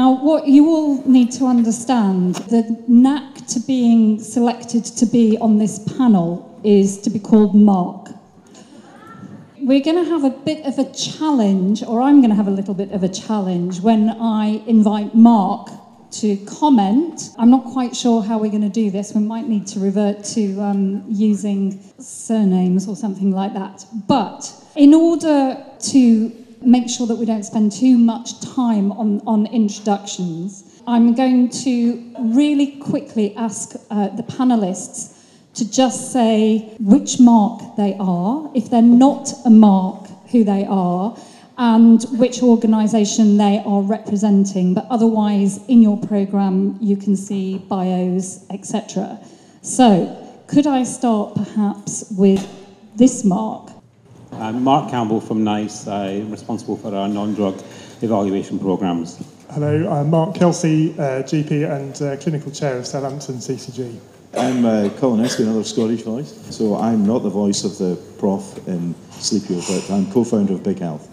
Now, what you all need to understand, the knack to being selected to be on this panel is to be called Mark. We're going to have a bit of a challenge, or I'm going to have a little bit of a challenge when I invite Mark to comment. I'm not quite sure how we're going to do this. We might need to revert to um, using surnames or something like that. But in order to make sure that we don't spend too much time on, on introductions, I'm going to really quickly ask uh, the panelists to just say which mark they are, if they're not a mark, who they are, and which organisation they are representing. But otherwise, in your programme, you can see bios, etc. So, could I start perhaps with this mark? I'm Mark Campbell from NICE. I'm responsible for our non-drug evaluation programs. Hello, I'm Mark Kelsey, uh, GP and uh, Clinical Chair of Southampton CCG. I'm uh, Colin Espie, another Scottish voice. So I'm not the voice of the prof in Sleepio, but I'm co-founder of Big Health.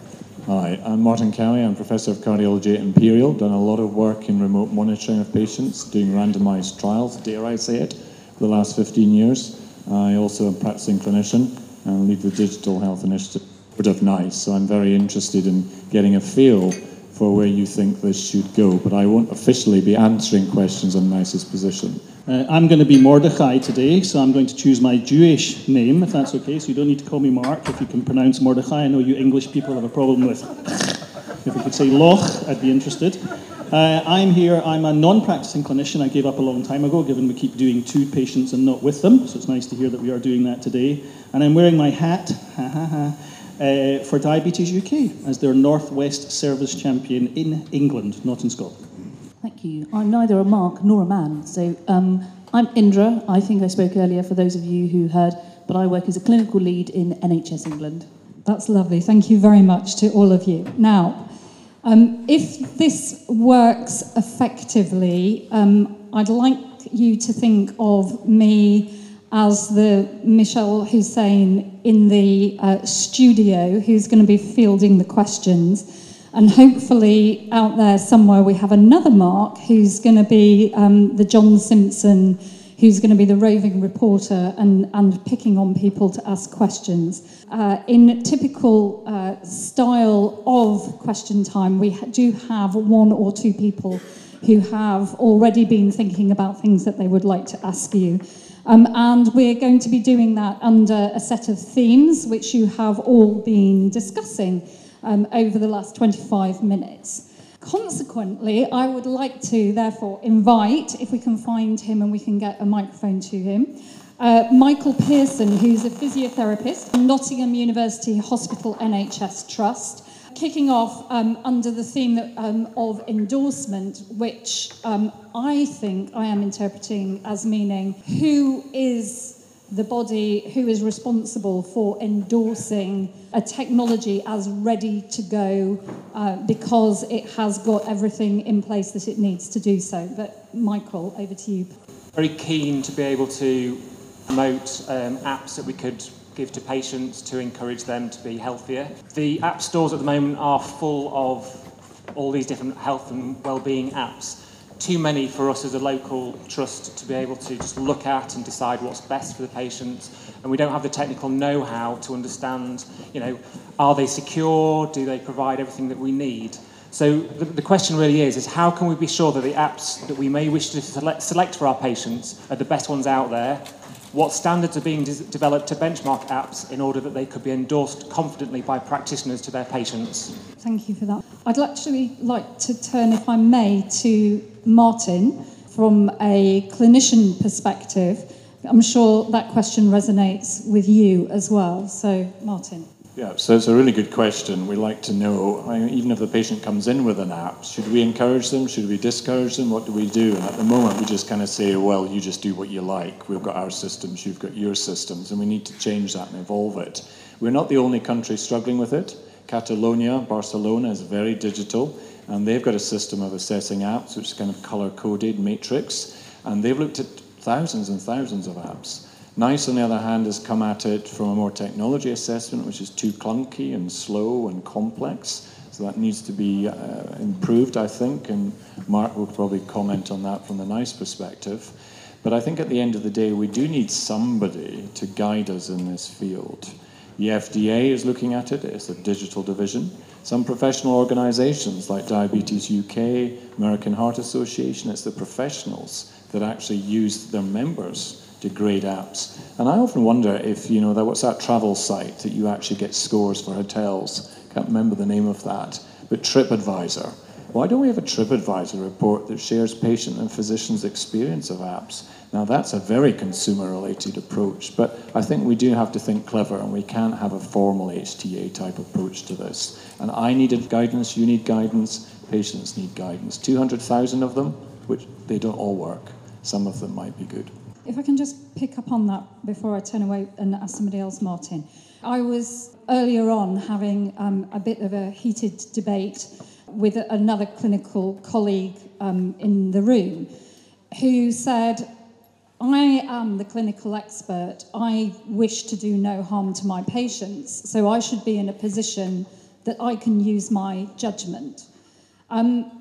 Hi, I'm Martin Cowie. I'm Professor of Cardiology at Imperial. Done a lot of work in remote monitoring of patients, doing randomized trials, dare I say it, for the last 15 years. I also am a practicing clinician and lead the digital health initiative of NICE. So I'm very interested in getting a feel for where you think this should go. But I won't officially be answering questions on NICE's position. Uh, I'm going to be Mordechai today, so I'm going to choose my Jewish name, if that's okay. So you don't need to call me Mark if you can pronounce Mordechai. I know you English people have a problem with. if you could say Loch, I'd be interested. Uh, I'm here, I'm a non practicing clinician. I gave up a long time ago, given we keep doing two patients and not with them. So it's nice to hear that we are doing that today. And I'm wearing my hat ha, ha, ha, uh, for Diabetes UK as their Northwest Service Champion in England, not in Scotland. Thank you. I'm neither a mark nor a man. So um, I'm Indra. I think I spoke earlier for those of you who heard, but I work as a clinical lead in NHS England. That's lovely. Thank you very much to all of you. Now, um, if this works effectively, um, I'd like you to think of me as the Mishal Husain in the uh, studio who's going to be fielding the questions. And hopefully, out there somewhere, we have another Mark who's going to be um, the John Simpson, who's going to be the roving reporter and, and picking on people to ask questions. Uh, in typical uh, style of question time, we do have one or two people who have already been thinking about things that they would like to ask you. Um, and we're going to be doing that under a set of themes which you have all been discussing um, over the last 25 minutes. Consequently, I would like to therefore invite, if we can find him and we can get a microphone to him, uh, Michael Pearson, who's a physiotherapist, Nottingham University Hospital NHS Trust, kicking off um, under the theme that, um, of endorsement, which um, I think I am interpreting as meaning who is the body who is responsible for endorsing a technology as ready to go uh, because it has got everything in place that it needs to do so. But Michael, over to you. Very keen to be able to promote um, apps that we could give to patients to encourage them to be healthier. The app stores at the moment are full of all these different health and well-being apps too many for us as a local trust to be able to just look at and decide what's best for the patients. And we don't have the technical know-how to understand, you know, are they secure? Do they provide everything that we need? So the, the question really is, is how can we be sure that the apps that we may wish to select, select for our patients are the best ones out there? What standards are being de developed to benchmark apps in order that they could be endorsed confidently by practitioners to their patients? Thank you for that. I'd actually like to turn, if I may, to Martin from a clinician perspective. I'm sure that question resonates with you as well. So, Martin. Yeah, so it's a really good question. We like to know, even if the patient comes in with an app, should we encourage them? Should we discourage them? What do we do? And at the moment, we just kind of say, well, you just do what you like. We've got our systems, you've got your systems, and we need to change that and evolve it. We're not the only country struggling with it. Catalonia, Barcelona is very digital. And they've got a system of assessing apps, which is kind of color coded matrix. And they've looked at thousands and thousands of apps. NICE, on the other hand, has come at it from a more technology assessment, which is too clunky and slow and complex. So that needs to be uh, improved, I think, and Mark will probably comment on that from the NICE perspective. But I think at the end of the day, we do need somebody to guide us in this field. The FDA is looking at it, it's a digital division. Some professional organizations like Diabetes UK, American Heart Association, it's the professionals that actually use their members to grade apps. And I often wonder if, you know, what's that travel site that you actually get scores for hotels? Can't remember the name of that. But TripAdvisor. Why don't we have a TripAdvisor report that shares patient and physician's experience of apps? Now, that's a very consumer related approach, but I think we do have to think clever and we can't have a formal HTA type approach to this. And I needed guidance, you need guidance, patients need guidance. 200,000 of them, which they don't all work. Some of them might be good. If I can just pick up on that before I turn away and ask somebody else, Martin. I was earlier on having um, a bit of a heated debate with another clinical colleague um, in the room who said, I am the clinical expert. I wish to do no harm to my patients, so I should be in a position that I can use my judgment. Um,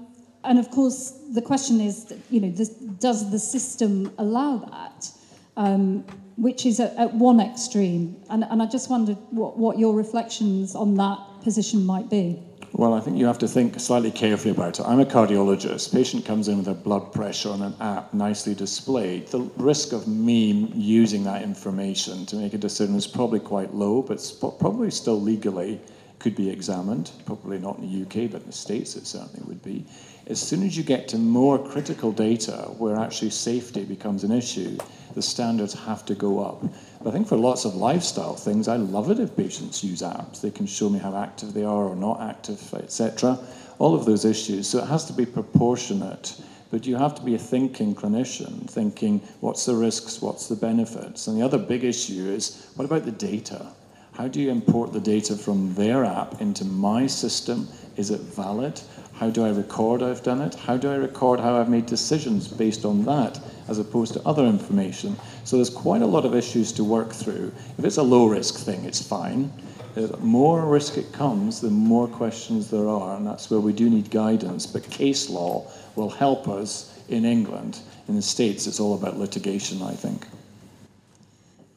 and of course, the question is, you know, this, does the system allow that? Um, which is at, one extreme. And, and I just wondered what, what your reflections on that position might be. Well, I think you have to think slightly carefully about it. I'm a cardiologist. Patient comes in with their blood pressure on an app nicely displayed. The risk of me using that information to make a decision is probably quite low, but probably still legally could be examined. Probably not in the UK, but in the States it certainly would be. As soon as you get to more critical data where actually safety becomes an issue, the standards have to go up. But I think for lots of lifestyle things, I love it if patients use apps. They can show me how active they are or not active, etc. All of those issues. So it has to be proportionate. But you have to be a thinking clinician, thinking what's the risks, what's the benefits. And the other big issue is what about the data? How do you import the data from their app into my system? Is it valid? How do I record I've done it? How do I record how I've made decisions based on that as opposed to other information? So there's quite a lot of issues to work through. If it's a low risk thing, it's fine. The more risk it comes, the more questions there are, and that's where we do need guidance. But case law will help us in England. In the States, it's all about litigation, I think.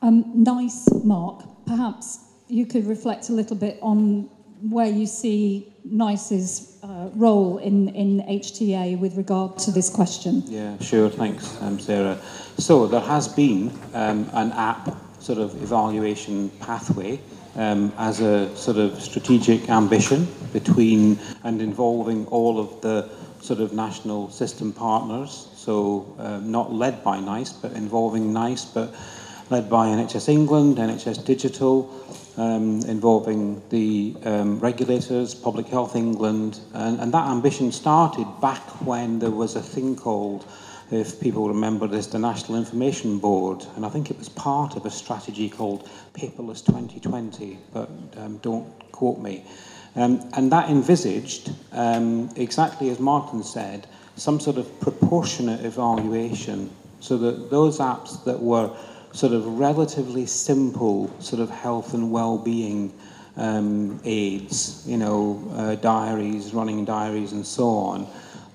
Um, NICE, Mark. Perhaps you could reflect a little bit on where you see NICE's uh, role in, in HTA with regard to this question. Yeah, sure. Thanks, um, Sarah. So there has been um, an app sort of evaluation pathway um, as a sort of strategic ambition between and involving all of the sort of national system partners. So um, not led by NICE, but involving NICE, but led by NHS England, NHS Digital, um, involving the um, regulators, Public Health England, and, and that ambition started back when there was a thing called, if people remember this, the National Information Board, and I think it was part of a strategy called Paperless 2020, but um, don't quote me. Um, and that envisaged, um, exactly as Martin said, some sort of proportionate evaluation so that those apps that were sort of relatively simple sort of health and well-being um, aids, you know, uh, diaries, running diaries and so on,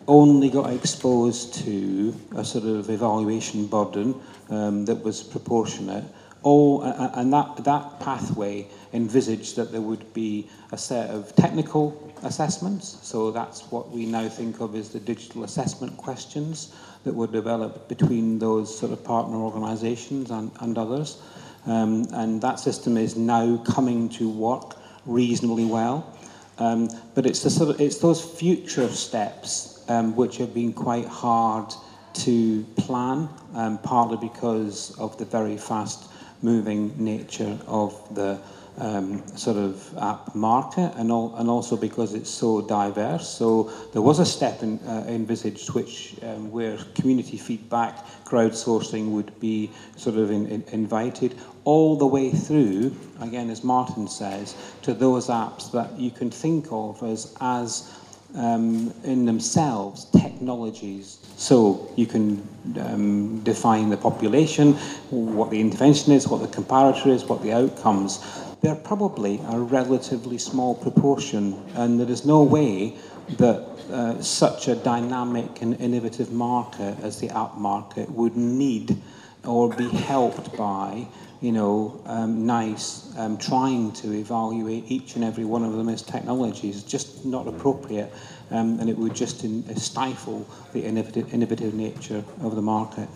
only got exposed to a sort of evaluation burden um, that was proportionate. All, uh, and that, that pathway envisaged that there would be a set of technical assessments. So that's what we now think of as the digital assessment questions that were developed between those sort of partner organisations and, and others. Um, and that system is now coming to work reasonably well. Um, but it's, the sort of, it's those future steps um, which have been quite hard to plan, um, partly because of the very fast moving nature of the um, sort of app market and, all, and also because it's so diverse. So there was a step in, uh, envisaged which um, where community feedback, crowdsourcing would be sort of in, in, invited all the way through, again as Martin says, to those apps that you can think of as, as um, in themselves technologies. So you can um, define the population, what the intervention is, what the comparator is, what the outcomes they're probably a relatively small proportion, and there is no way that uh, such a dynamic and innovative market as the app market would need or be helped by you know, um, NICE, um, trying to evaluate each and every one of them as technologies, just not appropriate, um, and it would just in, uh, stifle the innovative, innovative nature of the market.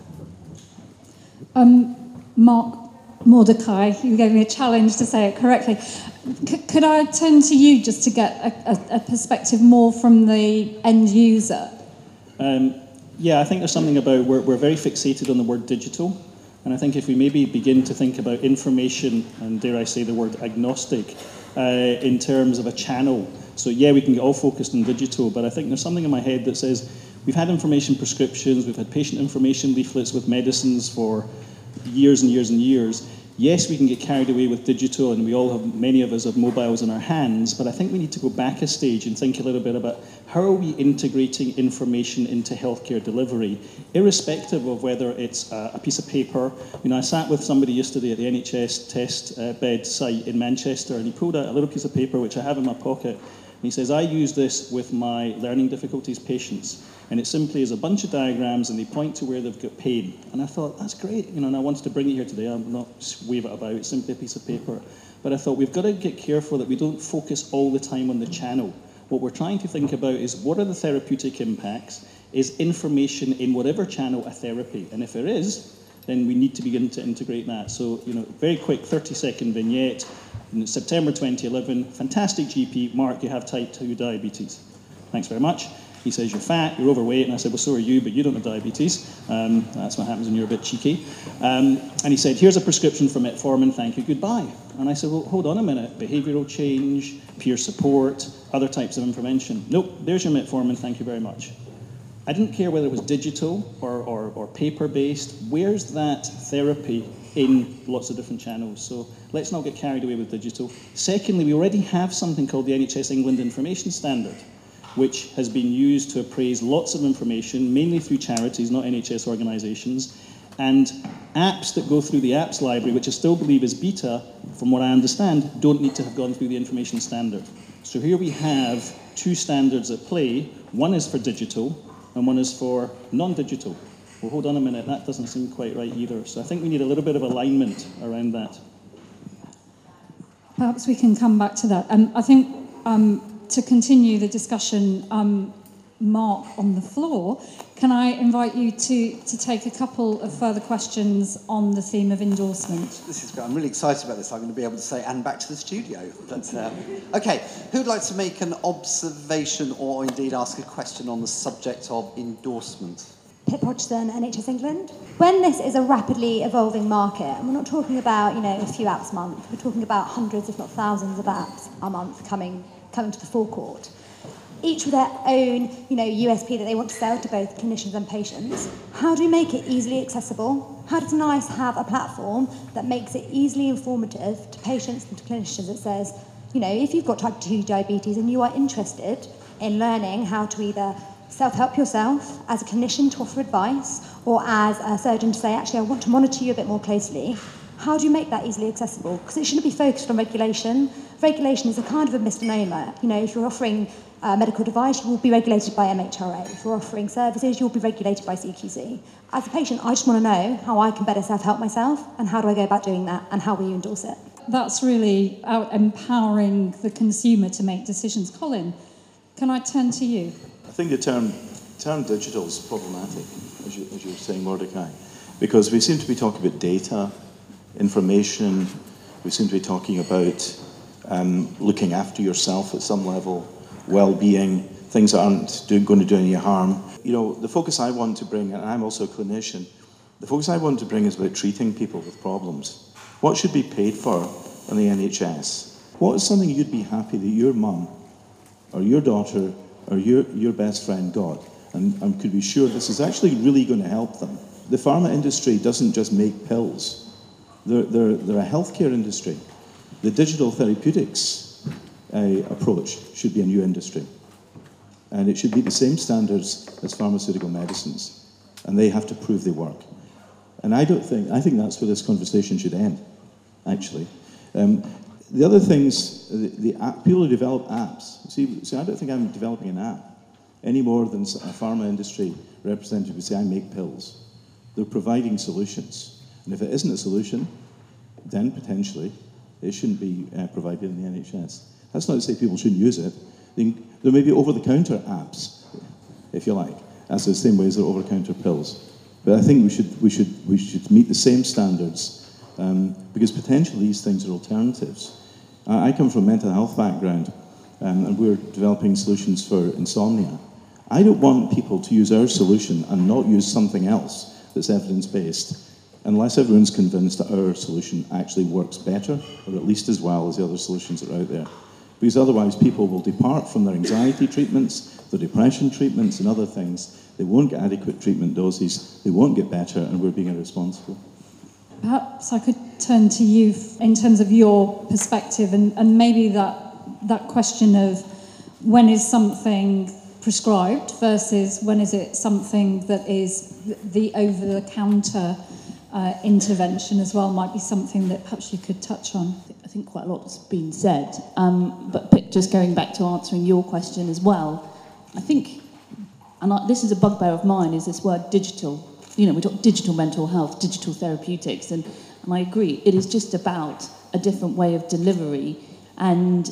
Um, Mark Mordecai, you gave me a challenge to say it correctly. C- could I turn to you just to get a, a, a perspective more from the end user? Um, yeah, I think there's something about we're, we're very fixated on the word digital. And I think if we maybe begin to think about information, and dare I say the word agnostic, uh, in terms of a channel. So, yeah, we can get all focused on digital, but I think there's something in my head that says we've had information prescriptions, we've had patient information leaflets with medicines for years and years and years. Yes, we can get carried away with digital, and we all have, many of us have mobiles in our hands, but I think we need to go back a stage and think a little bit about how are we integrating information into healthcare delivery, irrespective of whether it's a, piece of paper. You know, I sat with somebody yesterday at the NHS test uh, bed site in Manchester, and he pulled out a little piece of paper which I have in my pocket. He says, I use this with my learning difficulties patients. And it simply is a bunch of diagrams and they point to where they've got pain. And I thought, that's great. You know, and I wanted to bring it here today. I'm not wave it about, it's simply a piece of paper. But I thought we've got to get careful that we don't focus all the time on the channel. What we're trying to think about is what are the therapeutic impacts? Is information in whatever channel a therapy? And if there is, then we need to begin to integrate that. So, you know, very quick 30 second vignette. In September 2011, fantastic GP, Mark, you have type 2 diabetes. Thanks very much. He says, You're fat, you're overweight. And I said, Well, so are you, but you don't have diabetes. Um, that's what happens when you're a bit cheeky. Um, and he said, Here's a prescription for metformin, thank you, goodbye. And I said, Well, hold on a minute. Behavioral change, peer support, other types of intervention. Nope, there's your metformin, thank you very much. I didn't care whether it was digital or, or, or paper based. Where's that therapy in lots of different channels? So let's not get carried away with digital. Secondly, we already have something called the NHS England Information Standard which has been used to appraise lots of information, mainly through charities, not NHS organisations, and apps that go through the apps library, which I still believe is beta, from what I understand, don't need to have gone through the information standard. So here we have two standards at play. One is for digital, and one is for non-digital. Well, hold on a minute, that doesn't seem quite right either. So I think we need a little bit of alignment around that. Perhaps we can come back to that. Um, I think um, to continue the discussion, um, Mark, on the floor, can I invite you to, to take a couple of further questions on the theme of endorsement? This is great. I'm really excited about this. I'm going to be able to say, and back to the studio. But, uh, okay, who'd like to make an observation or indeed ask a question on the subject of endorsement? Pip Hodgson, NHS England. When this is a rapidly evolving market, and we're not talking about you know a few apps a month, we're talking about hundreds, if not thousands, of apps a month coming coming to the forecourt, each with their own you know, USP that they want to sell to both clinicians and patients. How do we make it easily accessible? How does NICE have a platform that makes it easily informative to patients and to clinicians that says, you know, if you've got type 2 diabetes and you are interested in learning how to either self-help yourself as a clinician to offer advice or as a surgeon to say, actually, I want to monitor you a bit more closely, how do you make that easily accessible? Because it shouldn't be focused on regulation. Regulation is a kind of a misnomer. You know, if you're offering a medical device, you will be regulated by MHRA. If you're offering services, you'll be regulated by CQC. As a patient, I just want to know how I can better self-help myself and how do I go about doing that and how will you endorse it? That's really empowering the consumer to make decisions. Colin, can I turn to you? I think the term, term digital is problematic, as you, as you were saying, Mordecai, because we seem to be talking about data information. We seem to be talking about um, looking after yourself at some level, well-being, things that aren't do, going to do any harm. You know, the focus I want to bring, and I'm also a clinician, the focus I want to bring is about treating people with problems. What should be paid for in the NHS? What is something you'd be happy that your mum or your daughter or your, your best friend got and, and could be sure this is actually really going to help them? The pharma industry doesn't just make pills. They're, they're, they're a healthcare industry. The digital therapeutics uh, approach should be a new industry. And it should be the same standards as pharmaceutical medicines. And they have to prove they work. And I don't think, I think that's where this conversation should end, actually. Um, the other things, the, the app, people who develop apps. See, see, I don't think I'm developing an app any more than a pharma industry representative would say, I make pills. They're providing solutions. And if it isn't a solution, then potentially it shouldn't be uh, provided in the NHS. That's not to say people shouldn't use it. There may be over the counter apps, if you like, as the same way as there are over the counter pills. But I think we should, we should, we should meet the same standards um, because potentially these things are alternatives. I, I come from a mental health background um, and we're developing solutions for insomnia. I don't want people to use our solution and not use something else that's evidence based unless everyone's convinced that our solution actually works better or at least as well as the other solutions that are out there. Because otherwise, people will depart from their anxiety treatments, their depression treatments, and other things. They won't get adequate treatment doses, they won't get better, and we're being irresponsible. Perhaps I could turn to you in terms of your perspective and, and maybe that, that question of when is something prescribed versus when is it something that is the over the counter uh, intervention as well might be something that perhaps you could touch on. I think quite a lot's been said, um, but just going back to answering your question as well, I think, and I, this is a bugbear of mine, is this word digital. You know, we talk digital mental health, digital therapeutics, and, and I agree, it is just about a different way of delivery. And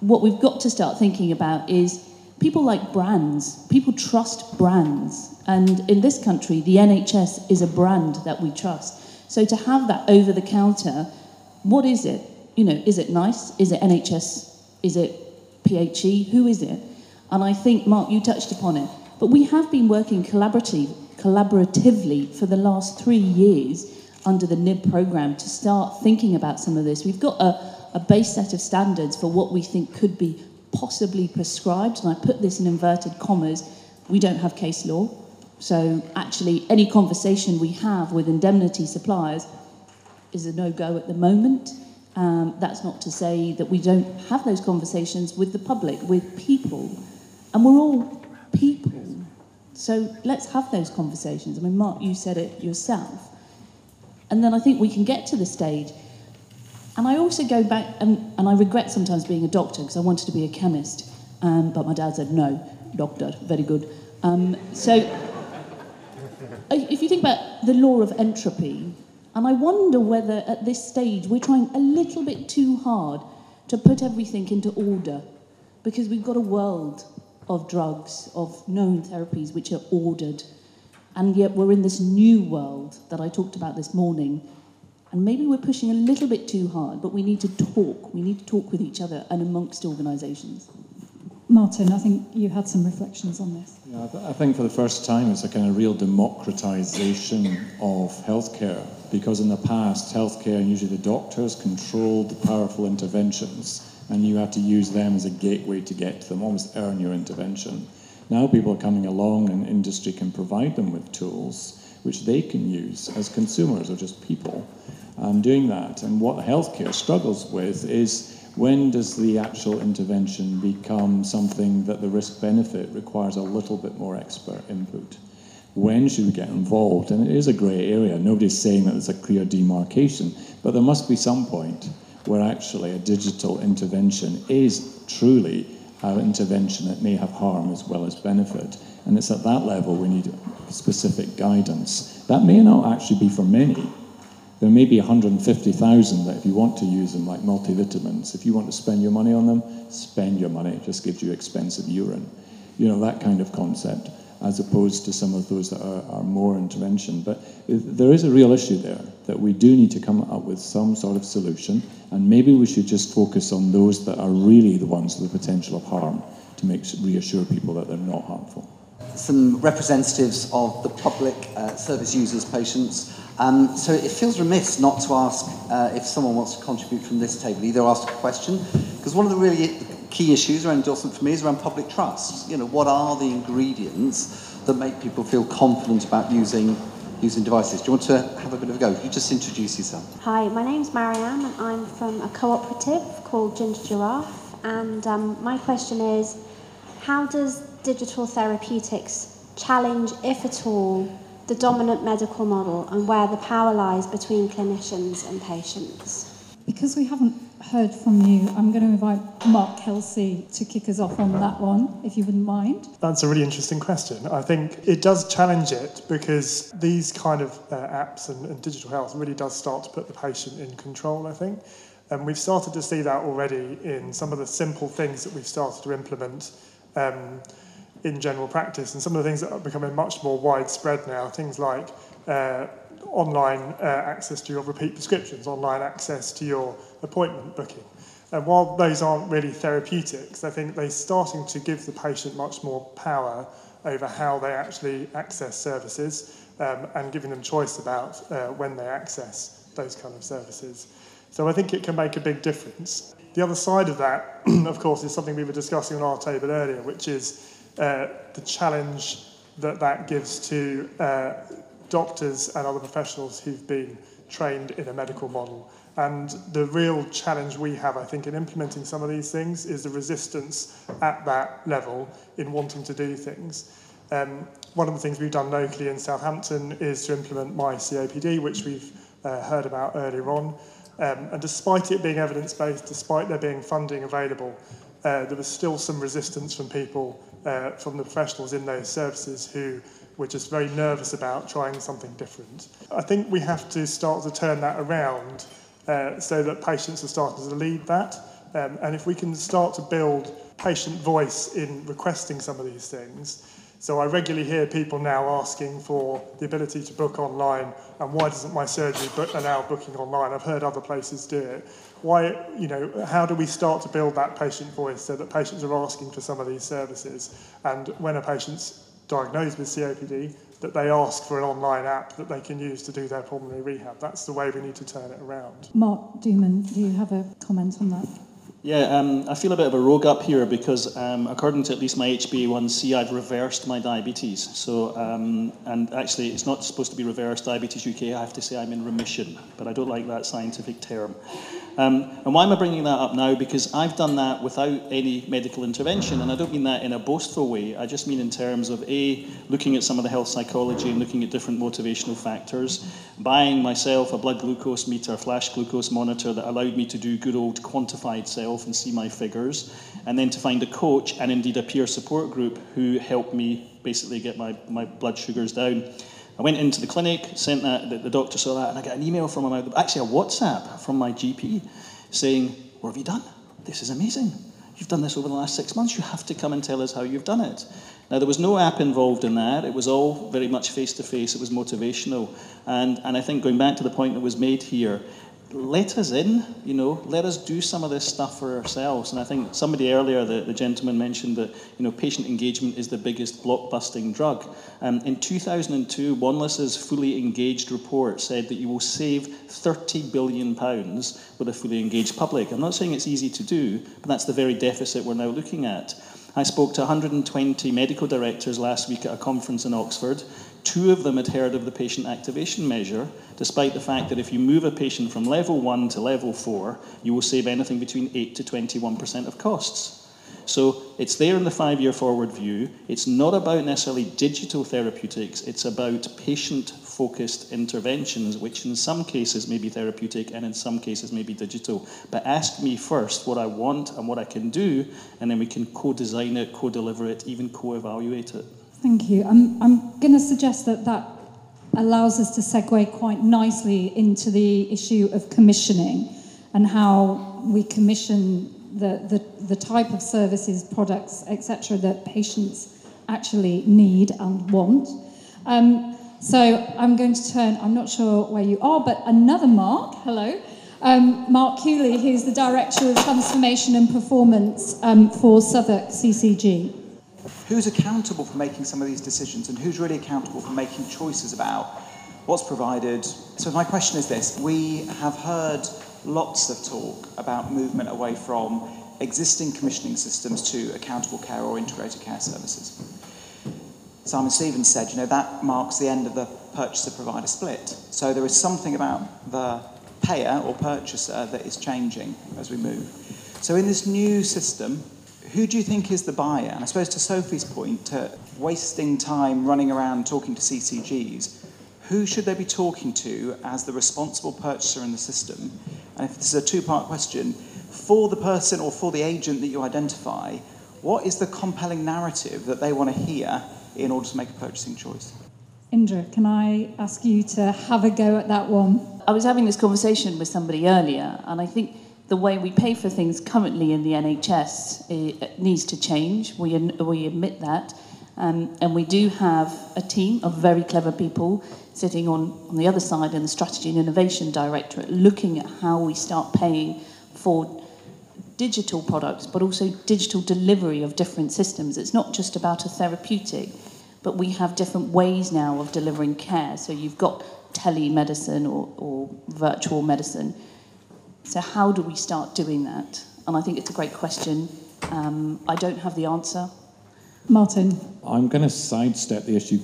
what we've got to start thinking about is people like brands. People trust brands. And in this country, the NHS is a brand that we trust. So to have that over the counter, what is it? You know, is it NICE? Is it NHS? Is it PHE? Who is it? And I think, Mark, you touched upon it. But we have been working collaborative, collaboratively for the last three years under the NIB program to start thinking about some of this. We've got a, a base set of standards for what we think could be possibly prescribed, and I put this in inverted commas, we don't have case law. So actually, any conversation we have with indemnity suppliers is a no-go at the moment. Um, that's not to say that we don't have those conversations with the public, with people. And we're all people. So let's have those conversations. I mean, Mark, you said it yourself. And then I think we can get to the stage and I also go back, and, and I regret sometimes being a doctor because I wanted to be a chemist, um, but my dad said, no, doctor, very good. Um, so if you think about the law of entropy, and I wonder whether at this stage we're trying a little bit too hard to put everything into order because we've got a world of drugs, of known therapies which are ordered. And yet we're in this new world that I talked about this morning and maybe we're pushing a little bit too hard, but we need to talk. We need to talk with each other and amongst organisations. Martin, I think you had some reflections on this. Yeah, I think for the first time it's a kind of real democratisation of healthcare because in the past, healthcare and usually the doctors controlled the powerful interventions and you had to use them as a gateway to get to them, almost earn your intervention. Now people are coming along and industry can provide them with tools which they can use as consumers or just people um, doing that. And what healthcare struggles with is when does the actual intervention become something that the risk benefit requires a little bit more expert input? When should we get involved? And it is a grey area. Nobody's saying that there's a clear demarcation, but there must be some point where actually a digital intervention is truly an intervention that may have harm as well as benefit. And it's at that level we need specific guidance. That may not actually be for many. There may be 150,000 that if you want to use them like multivitamins, if you want to spend your money on them, spend your money. It just gives you expensive urine. You know, that kind of concept, as opposed to some of those that are, are more intervention. But there is a real issue there that we do need to come up with some sort of solution, and maybe we should just focus on those that are really the ones with the potential of harm to make reassure people that they're not harmful some representatives of the public, uh, service users, patients. Um, so it feels remiss not to ask uh, if someone wants to contribute from this table, either ask a question, because one of the really key issues around endorsement for me is around public trust. You know, what are the ingredients that make people feel confident about using using devices. Do you want to have a bit of a go? You just introduce yourself. Hi, my name's Marianne and I'm from a cooperative called Ginger Giraffe. And um, my question is, how does digital therapeutics challenge, if at all, the dominant medical model and where the power lies between clinicians and patients? Because we haven't heard from you, I'm going to invite Mark Kelsey to kick us off on that one, if you wouldn't mind. That's a really interesting question. I think it does challenge it because these kind of uh, apps and, and digital health really does start to put the patient in control, I think. And we've started to see that already in some of the simple things that we've started to implement um, in general practice and some of the things that are becoming much more widespread now, things like uh, online uh, access to your repeat prescriptions, online access to your appointment booking. And while those aren't really therapeutics, I think they're starting to give the patient much more power over how they actually access services um, and giving them choice about uh, when they access those kind of services. So I think it can make a big difference. The other side of that, of course, is something we were discussing on our table earlier, which is uh, the challenge that that gives to uh, doctors and other professionals who've been trained in a medical model. And the real challenge we have, I think, in implementing some of these things is the resistance at that level in wanting to do things. Um, one of the things we've done locally in Southampton is to implement My COPD, which we've uh, heard about earlier on. Um, and despite it being evidence-based, despite there being funding available, uh, there was still some resistance from people, uh, from the professionals in those services who were just very nervous about trying something different. I think we have to start to turn that around uh, so that patients are starting to lead that. Um, and if we can start to build patient voice in requesting some of these things, so I regularly hear people now asking for the ability to book online, and why doesn't my surgery book, allow booking online? I've heard other places do it. Why, you know, how do we start to build that patient voice so that patients are asking for some of these services? And when a patient's diagnosed with COPD, that they ask for an online app that they can use to do their pulmonary rehab. That's the way we need to turn it around. Mark Duman, do you have a comment on that? Yeah, um, I feel a bit of a rogue up here because, um, according to at least my HbA1c, I've reversed my diabetes. So, um, and actually, it's not supposed to be reversed diabetes UK. I have to say I'm in remission, but I don't like that scientific term. Um, and why am I bringing that up now? Because I've done that without any medical intervention, and I don't mean that in a boastful way. I just mean in terms of A, looking at some of the health psychology and looking at different motivational factors, buying myself a blood glucose meter, flash glucose monitor that allowed me to do good old quantified self and see my figures, and then to find a coach and indeed a peer support group who helped me basically get my, my blood sugars down. I went into the clinic, sent that, the, the doctor saw that, and I got an email from him, actually a WhatsApp from my GP saying, What have you done? This is amazing. You've done this over the last six months. You have to come and tell us how you've done it. Now, there was no app involved in that. It was all very much face to face. It was motivational. And, and I think going back to the point that was made here, let us in, you know, let us do some of this stuff for ourselves. And I think somebody earlier, the, the gentleman mentioned that, you know, patient engagement is the biggest blockbusting drug. Um, in 2002, Wanless's fully engaged report said that you will save 30 billion pounds with a fully engaged public. I'm not saying it's easy to do, but that's the very deficit we're now looking at. I spoke to 120 medical directors last week at a conference in Oxford. Two of them had heard of the patient activation measure, despite the fact that if you move a patient from level one to level four, you will save anything between 8 to 21% of costs. So it's there in the five year forward view. It's not about necessarily digital therapeutics, it's about patient focused interventions, which in some cases may be therapeutic and in some cases may be digital. But ask me first what I want and what I can do, and then we can co design it, co deliver it, even co evaluate it. Thank you. I'm, I'm going to suggest that that allows us to segue quite nicely into the issue of commissioning and how we commission the, the, the type of services, products, etc., that patients actually need and want. Um, so I'm going to turn, I'm not sure where you are, but another Mark, hello. Um, Mark Cooley, who's the Director of Transformation and Performance um, for Southwark CCG who's accountable for making some of these decisions and who's really accountable for making choices about what's provided. So my question is this, we have heard lots of talk about movement away from existing commissioning systems to accountable care or integrated care services. Simon Stevens said, you know, that marks the end of the purchaser provider split. So there is something about the payer or purchaser that is changing as we move. So in this new system, who do you think is the buyer? And I suppose to Sophie's point, to wasting time running around talking to CCGs, who should they be talking to as the responsible purchaser in the system? And if this is a two-part question, for the person or for the agent that you identify, what is the compelling narrative that they want to hear in order to make a purchasing choice? Indra, can I ask you to have a go at that one? I was having this conversation with somebody earlier, and I think the way we pay for things currently in the NHS needs to change. We, we admit that. Um, and we do have a team of very clever people sitting on, on the other side in the Strategy and Innovation Directorate looking at how we start paying for digital products, but also digital delivery of different systems. It's not just about a therapeutic, but we have different ways now of delivering care. So you've got telemedicine or, or virtual medicine. So how do we start doing that? And I think it's a great question. Um, I don't have the answer. Martin. I'm going to sidestep the issue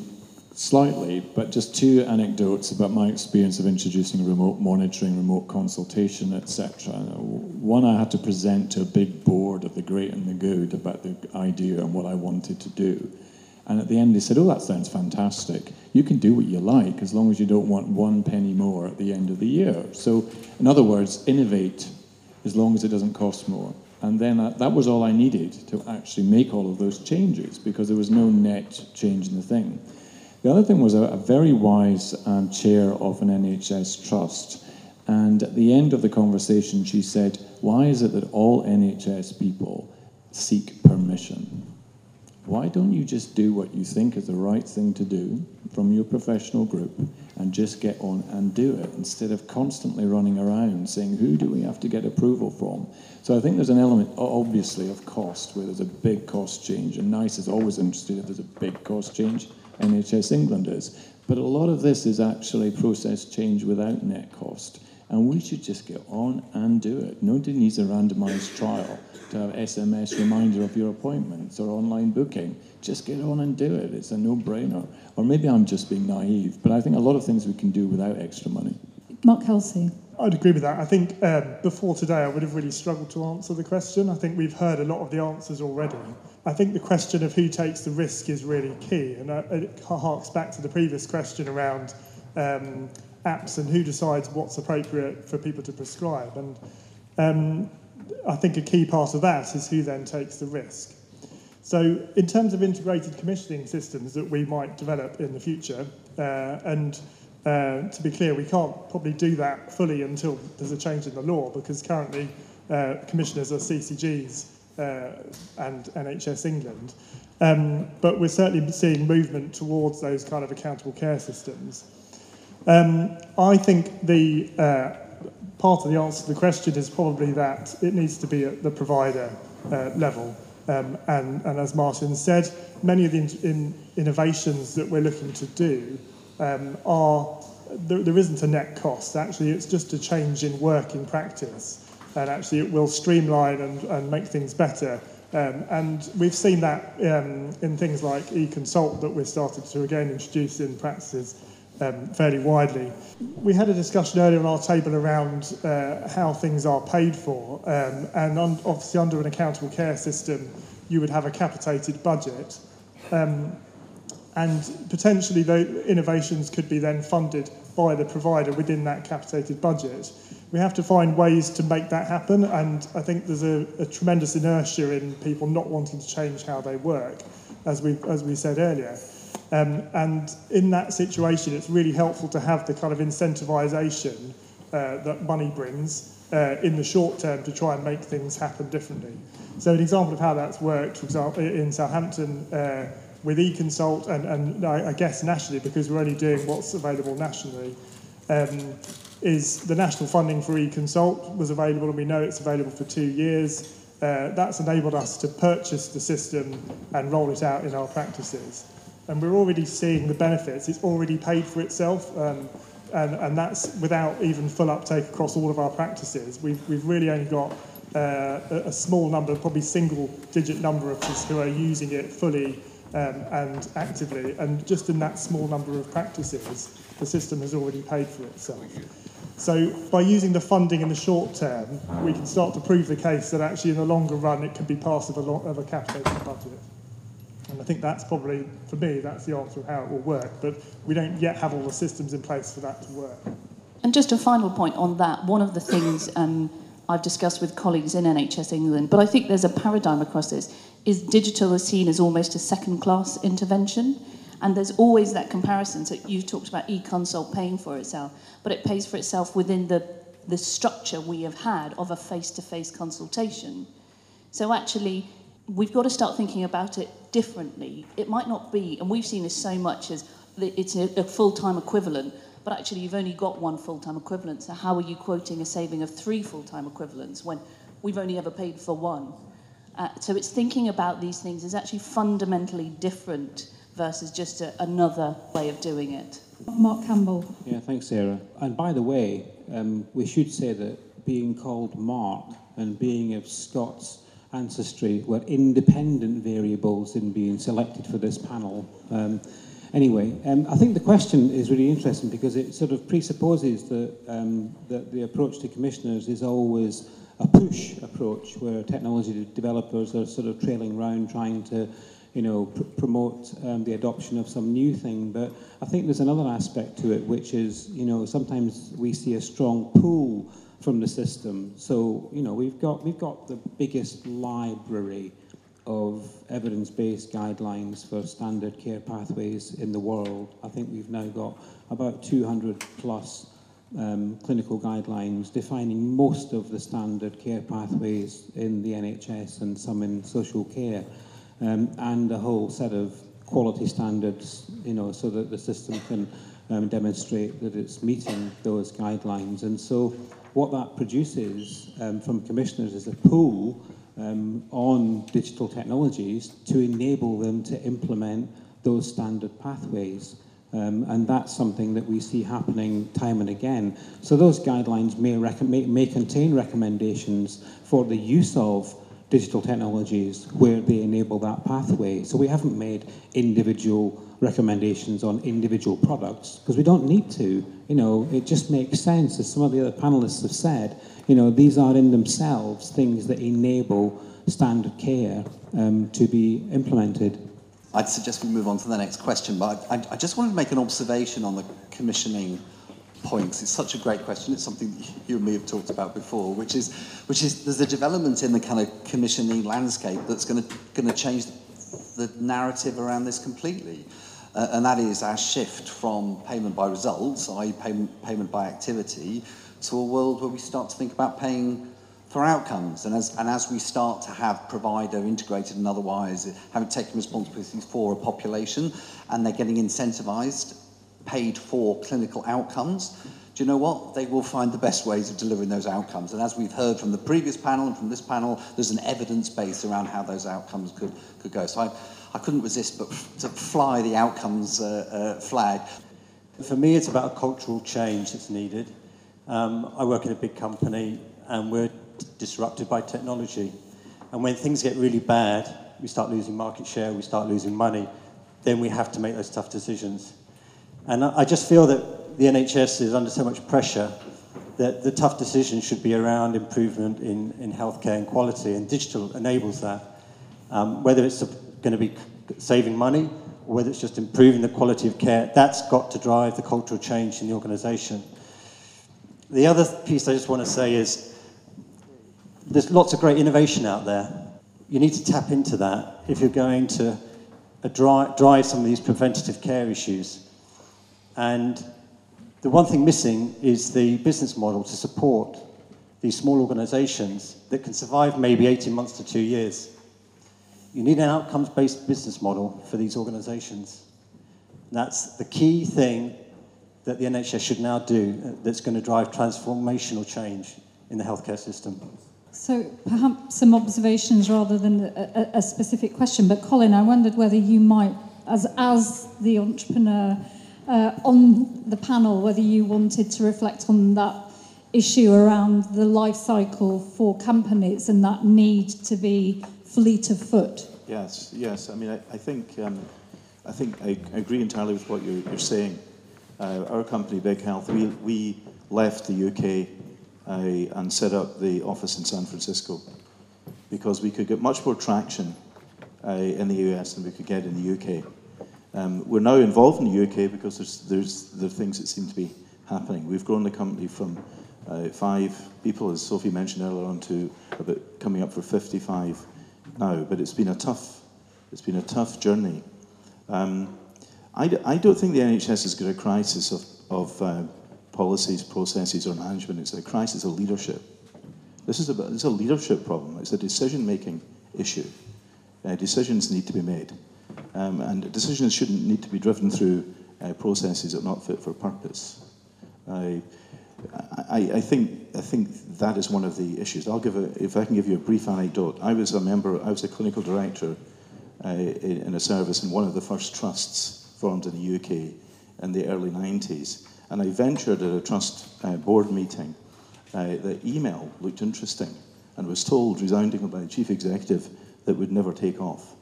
slightly, but just two anecdotes about my experience of introducing remote monitoring, remote consultation, etc. One, I had to present to a big board of the great and the good about the idea and what I wanted to do. And at the end, they said, Oh, that sounds fantastic. You can do what you like as long as you don't want one penny more at the end of the year. So, in other words, innovate as long as it doesn't cost more. And then that was all I needed to actually make all of those changes because there was no net change in the thing. The other thing was a, a very wise um, chair of an NHS trust. And at the end of the conversation, she said, Why is it that all NHS people seek permission? Why don't you just do what you think is the right thing to do from your professional group and just get on and do it instead of constantly running around saying, Who do we have to get approval from? So I think there's an element, obviously, of cost where there's a big cost change, and NICE is always interested if there's a big cost change. NHS England is. But a lot of this is actually process change without net cost. And we should just get on and do it. Nobody needs a randomized trial to have SMS reminder of your appointments or online booking. Just get on and do it. It's a no brainer. Or maybe I'm just being naive, but I think a lot of things we can do without extra money. Mark Kelsey. I'd agree with that. I think um, before today, I would have really struggled to answer the question. I think we've heard a lot of the answers already. I think the question of who takes the risk is really key, and uh, it harks back to the previous question around um, apps and who decides what's appropriate for people to prescribe. And um, I think a key part of that is who then takes the risk. So, in terms of integrated commissioning systems that we might develop in the future, uh, and uh, to be clear, we can't probably do that fully until there's a change in the law because currently uh, commissioners are CCGs uh, and NHS England. Um, but we're certainly seeing movement towards those kind of accountable care systems. Um, I think the uh, part of the answer to the question is probably that it needs to be at the provider uh, level. Um, and, and as Martin said, many of the in, in innovations that we're looking to do um, are there, there isn't a net cost. Actually, it's just a change in working practice, and actually, it will streamline and, and make things better. Um, and we've seen that um, in things like e-consult that we've started to again introduce in practices um, fairly widely. We had a discussion earlier on our table around uh, how things are paid for, um, and un- obviously under an accountable care system, you would have a capitated budget. Um, and potentially the innovations could be then funded by the provider within that capitated budget. We have to find ways to make that happen, and I think there's a, a tremendous inertia in people not wanting to change how they work, as we, as we said earlier. Um, and in that situation, it's really helpful to have the kind of incentivization uh, that money brings uh, in the short term to try and make things happen differently. So, an example of how that's worked, for example, in Southampton, uh, with eConsult and, and I, I guess nationally, because we're only doing what's available nationally, um, is the national funding for eConsult was available, and we know it's available for two years. Uh, that's enabled us to purchase the system and roll it out in our practices. And we're already seeing the benefits. It's already paid for itself, um, and, and that's without even full uptake across all of our practices. We've, we've really only got uh, a, small number, probably single digit number of us who are using it fully um, and actively. And just in that small number of practices, the system has already paid for itself. So by using the funding in the short term, we can start to prove the case that actually in the longer run it can be part of a, lo- of a capitated budget. And I think that's probably, for me, that's the answer of how it will work. But we don't yet have all the systems in place for that to work. And just a final point on that. One of the things um, I've discussed with colleagues in NHS England, but I think there's a paradigm across this, is digital is seen as almost a second class intervention. And there's always that comparison. So you talked about e-consult paying for itself, but it pays for itself within the, the structure we have had of a face-to-face consultation. So actually, we've got to start thinking about it differently. It might not be, and we've seen this so much as it's a, a full-time equivalent, but actually you've only got one full-time equivalent. So how are you quoting a saving of three full-time equivalents when we've only ever paid for one? Uh, so it's thinking about these things is actually fundamentally different versus just a, another way of doing it. Mark Campbell. Yeah, thanks, Sarah. And by the way, um, we should say that being called Mark and being of Scots ancestry were independent variables in being selected for this panel. Um, anyway, um, I think the question is really interesting because it sort of presupposes that, um, that the approach to commissioners is always a push approach where technology developers are sort of trailing around trying to you know, pr promote um, the adoption of some new thing. But I think there's another aspect to it, which is, you know, sometimes we see a strong pull from the system. So, you know, we've got, we've got the biggest library of evidence-based guidelines for standard care pathways in the world. I think we've now got about 200 plus um, clinical guidelines defining most of the standard care pathways in the NHS and some in social care um, and a whole set of quality standards, you know, so that the system can um, demonstrate that it's meeting those guidelines. And so what that produces um, from commissioners is a pool um, on digital technologies to enable them to implement those standard pathways. Um, and that's something that we see happening time and again. So those guidelines may, may, may contain recommendations for the use of digital technologies where they enable that pathway. So we haven't made individual recommendations on individual products because we don't need to. You know, it just makes sense, as some of the other panelists have said, you know, these are in themselves things that enable standard care um, to be implemented. I'd suggest we move on to the next question, but I, I just wanted to make an observation on the commissioning points. It's such a great question. It's something you and me have talked about before, which is, which is there's a development in the kind of commissioning landscape that's going to going to change the narrative around this completely. Uh, and that is our shift from payment by results, i.e. Payment, payment by activity, to a world where we start to think about paying for outcomes. And as, and as we start to have provider integrated and otherwise, having taken responsibilities for a population, and they're getting incentivized paid for clinical outcomes, do you know what? They will find the best ways of delivering those outcomes. And as we've heard from the previous panel and from this panel, there's an evidence base around how those outcomes could, could go. So I, I couldn't resist but to fly the outcomes uh, uh, flag. For me, it's about a cultural change that's needed. Um, I work in a big company and we're disrupted by technology. And when things get really bad, we start losing market share, we start losing money, then we have to make those tough decisions. And I just feel that the NHS is under so much pressure that the tough decisions should be around improvement in, in healthcare and quality, and digital enables that. Um, whether it's going to be saving money whether it's just improving the quality of care, that's got to drive the cultural change in the organisation. The other piece I just want to say is there's lots of great innovation out there. You need to tap into that if you're going to uh, drive, some of these preventative care issues. And the one thing missing is the business model to support these small organizations that can survive maybe 18 months to two years. You need an outcomes based business model for these organizations. That's the key thing that the NHS should now do uh, that's going to drive transformational change in the healthcare system. So perhaps some observations rather than a, a, specific question. But Colin, I wondered whether you might, as, as the entrepreneur, uh, on the panel whether you wanted to reflect on that issue around the life cycle for companies and that need to be fleet of foot. Yes, yes. I mean, I, I think um, I think I, agree entirely with what you're, you're saying. Uh, our company, Big Health, we, we left the UK uh, and set up the office in San Francisco because we could get much more traction uh, in the US than we could get in the UK. Um, we're now involved in the UK because there's, there's there are things that seem to be happening. We've grown the company from uh, five people, as Sophie mentioned earlier on, to about coming up for 55 now. But it's been a tough, it's been a tough journey. Um, I d- I don't think the NHS has got a crisis of, of uh, policies, processes, or management. It's a crisis of leadership. This is a, it's a leadership problem. It's a decision-making issue. Uh, decisions need to be made, um, and decisions shouldn't need to be driven through uh, processes that are not fit for purpose. I, I, think I think that is one of the issues. I'll give a, if I can give you a brief anecdote. I was a member. I was a clinical director uh, in, in a service in one of the first trusts formed in the UK in the early 90s, and I ventured at a trust uh, board meeting. Uh, the email looked interesting, and was told resoundingly by the chief executive that would never take off.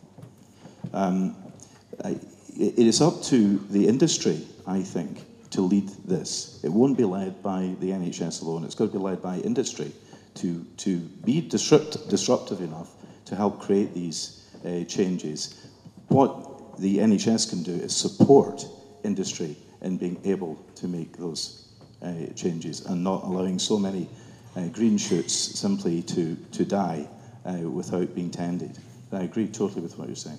Um, I, it is up to the industry, I think, to lead this. It won't be led by the NHS alone. It's got to be led by industry to, to be disrupt, disruptive enough to help create these uh, changes. What the NHS can do is support industry in being able to make those uh, changes and not allowing so many uh, green shoots simply to, to die uh, without being tended. I agree totally with what you're saying.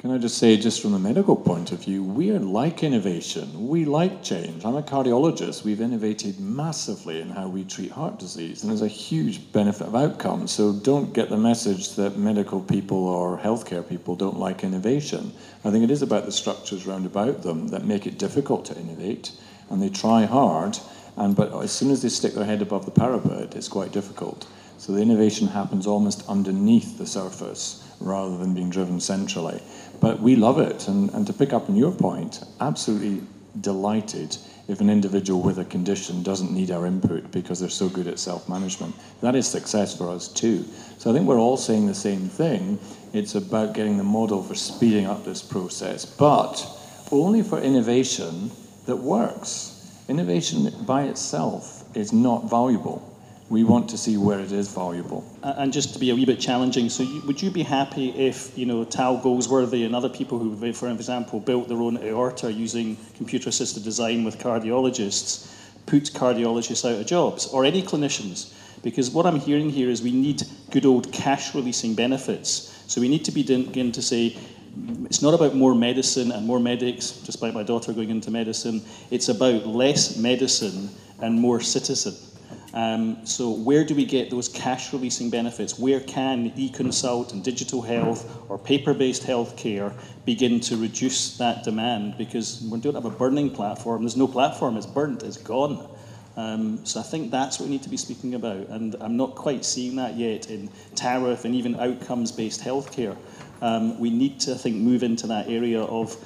Can I just say, just from a medical point of view, we like innovation. We like change. I'm a cardiologist. We've innovated massively in how we treat heart disease, and there's a huge benefit of outcome. So don't get the message that medical people or healthcare people don't like innovation. I think it is about the structures round about them that make it difficult to innovate, and they try hard. And but as soon as they stick their head above the parapet, it's quite difficult. So the innovation happens almost underneath the surface rather than being driven centrally. But we love it. And, and to pick up on your point, absolutely delighted if an individual with a condition doesn't need our input because they're so good at self management. That is success for us too. So I think we're all saying the same thing. It's about getting the model for speeding up this process, but only for innovation that works. Innovation by itself is not valuable we want to see where it is valuable. And just to be a wee bit challenging, so you, would you be happy if you know Tal Golesworthy and other people who, for example, built their own aorta using computer-assisted design with cardiologists, put cardiologists out of jobs, or any clinicians? Because what I'm hearing here is we need good old cash-releasing benefits. So we need to begin to say, it's not about more medicine and more medics, despite my daughter going into medicine. It's about less medicine and more citizen. Um, so where do we get those cash releasing benefits? Where can e-consult and digital health or paper-based healthcare begin to reduce that demand? Because we don't have a burning platform. There's no platform. It's burnt. It's gone. Um, so I think that's what we need to be speaking about. And I'm not quite seeing that yet in tariff and even outcomes-based healthcare. Um, we need to, I think, move into that area of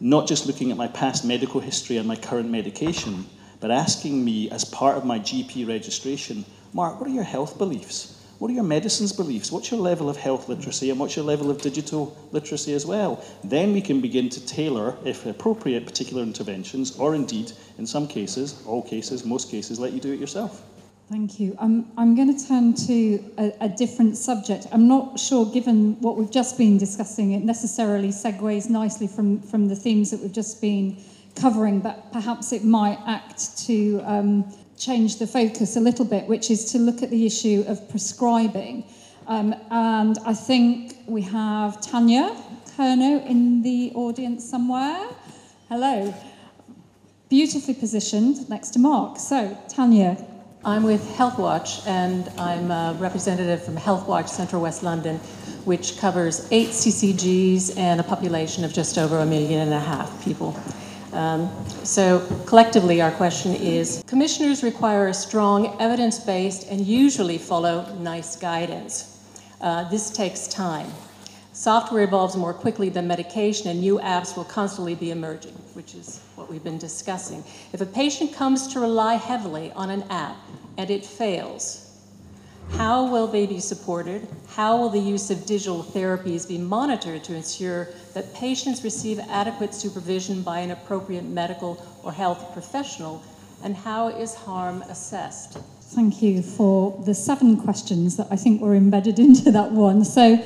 not just looking at my past medical history and my current medication, but asking me as part of my GP registration, Mark, what are your health beliefs? What are your medicines beliefs? What's your level of health literacy and what's your level of digital literacy as well? Then we can begin to tailor, if appropriate, particular interventions, or indeed, in some cases, all cases, most cases, let you do it yourself. Thank you. Um, I'm going to turn to a, a, different subject. I'm not sure, given what we've just been discussing, it necessarily segues nicely from, from the themes that we've just been covering, but perhaps it might act to um, change the focus a little bit, which is to look at the issue of prescribing. Um, and I think we have Tanya Kerno in the audience somewhere. Hello. Beautifully positioned next to Mark. So, Tanya. I'm with Healthwatch, and I'm a representative from Healthwatch Central West London, which covers eight CCGs and a population of just over a million and a half people. Um, so collectively, our question is, commissioners require a strong evidence-based and usually follow NICE guidance. Uh, this takes time. Software evolves more quickly than medication and new apps will constantly be emerging, which is what we've been discussing. If a patient comes to rely heavily on an app and it fails, how will they be supported? How will the use of digital therapies be monitored to ensure that patients receive adequate supervision by an appropriate medical or health professional? And how is harm assessed? Thank you for the seven questions that I think were embedded into that one. So